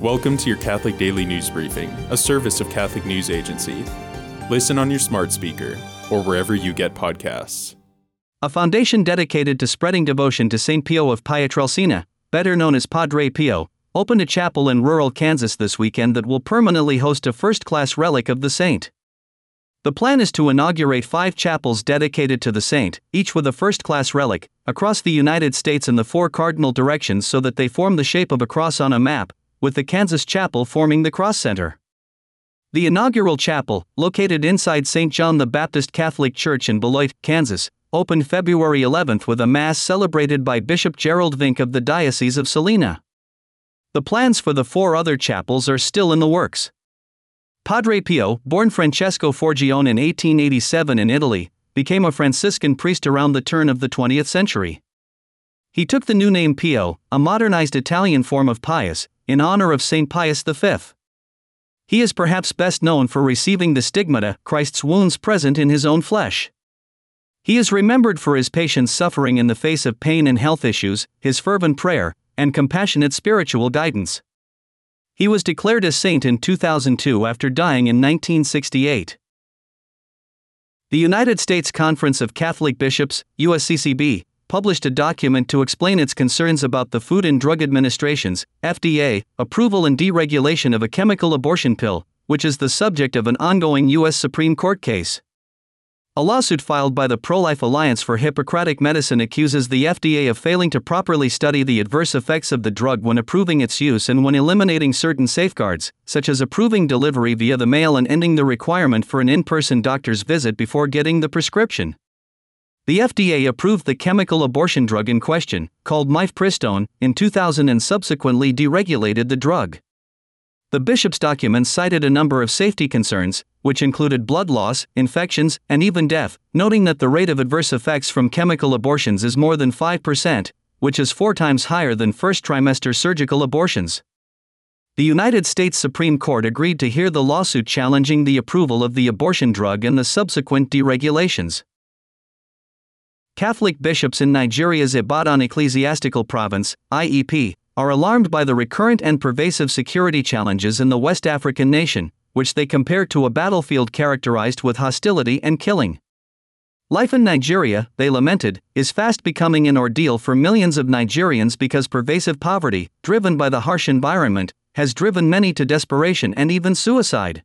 Welcome to your Catholic Daily News Briefing, a service of Catholic News Agency. Listen on your smart speaker or wherever you get podcasts. A foundation dedicated to spreading devotion to St. Pio of Pietrelcina, better known as Padre Pio, opened a chapel in rural Kansas this weekend that will permanently host a first class relic of the saint. The plan is to inaugurate five chapels dedicated to the saint, each with a first class relic, across the United States in the four cardinal directions so that they form the shape of a cross on a map, with the Kansas Chapel forming the cross center. The inaugural chapel, located inside St. John the Baptist Catholic Church in Beloit, Kansas, opened February 11th with a Mass celebrated by Bishop Gerald Vincke of the Diocese of Salina. The plans for the four other chapels are still in the works. Padre Pio, born Francesco Forgione in 1887 in Italy, became a Franciscan priest around the turn of the 20th century. He took the new name Pio, a modernized Italian form of Pius, in honor of St. Pius V. He is perhaps best known for receiving the stigmata, Christ's wounds present in his own flesh. He is remembered for his patience suffering in the face of pain and health issues, his fervent prayer, and compassionate spiritual guidance. He was declared a saint in 2002 after dying in 1968. The United States Conference of Catholic Bishops, USCCB, published a document to explain its concerns about the Food and Drug Administration's FDA approval and deregulation of a chemical abortion pill, which is the subject of an ongoing U.S. Supreme Court case. A lawsuit filed by the Pro Life Alliance for Hippocratic Medicine accuses the FDA of failing to properly study the adverse effects of the drug when approving its use and when eliminating certain safeguards, such as approving delivery via the mail and ending the requirement for an in person doctor's visit before getting the prescription. The FDA approved the chemical abortion drug in question, called mifepristone, in 2000 and subsequently deregulated the drug. The bishop's document cited a number of safety concerns, which included blood loss, infections, and even death, noting that the rate of adverse effects from chemical abortions is more than 5%, which is four times higher than first trimester surgical abortions. The United States Supreme Court agreed to hear the lawsuit challenging the approval of the abortion drug and the subsequent deregulations. Catholic bishops in Nigeria's Ibadan Ecclesiastical Province, IEP, are alarmed by the recurrent and pervasive security challenges in the West African nation, which they compare to a battlefield characterized with hostility and killing. Life in Nigeria, they lamented, is fast becoming an ordeal for millions of Nigerians because pervasive poverty, driven by the harsh environment, has driven many to desperation and even suicide.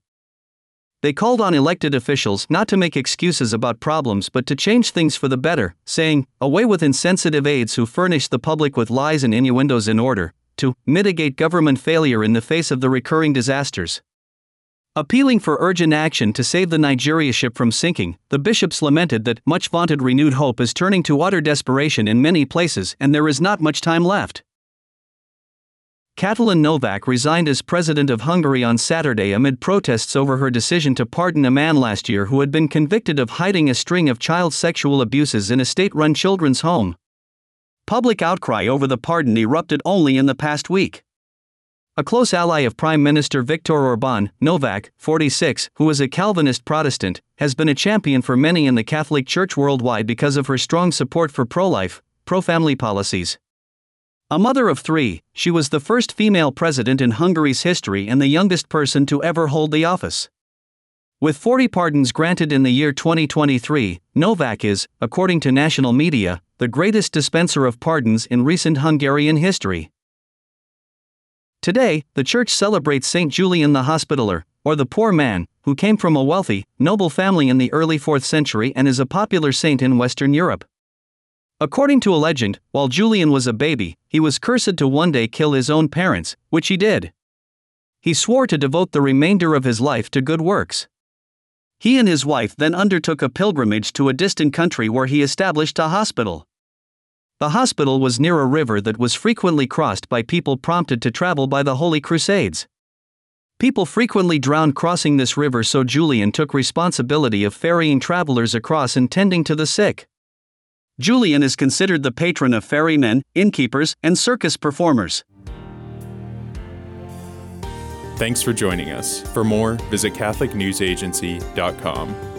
They called on elected officials not to make excuses about problems but to change things for the better, saying, away with insensitive aides who furnish the public with lies and innuendos in order to mitigate government failure in the face of the recurring disasters. Appealing for urgent action to save the Nigeria ship from sinking, the bishops lamented that much vaunted renewed hope is turning to utter desperation in many places and there is not much time left. Katalin Novak resigned as president of Hungary on Saturday amid protests over her decision to pardon a man last year who had been convicted of hiding a string of child sexual abuses in a state run children's home. Public outcry over the pardon erupted only in the past week. A close ally of Prime Minister Viktor Orban, Novak, 46, who is a Calvinist Protestant, has been a champion for many in the Catholic Church worldwide because of her strong support for pro life, pro family policies. A mother of three, she was the first female president in Hungary's history and the youngest person to ever hold the office. With 40 pardons granted in the year 2023, Novak is, according to national media, the greatest dispenser of pardons in recent Hungarian history. Today, the church celebrates St. Julian the Hospitaller, or the poor man, who came from a wealthy, noble family in the early 4th century and is a popular saint in Western Europe. According to a legend, while Julian was a baby, he was cursed to one day kill his own parents, which he did. He swore to devote the remainder of his life to good works. He and his wife then undertook a pilgrimage to a distant country where he established a hospital. The hospital was near a river that was frequently crossed by people prompted to travel by the Holy Crusades. People frequently drowned crossing this river, so Julian took responsibility of ferrying travelers across and tending to the sick. Julian is considered the patron of ferrymen, innkeepers, and circus performers. Thanks for joining us. For more, visit CatholicNewsAgency.com.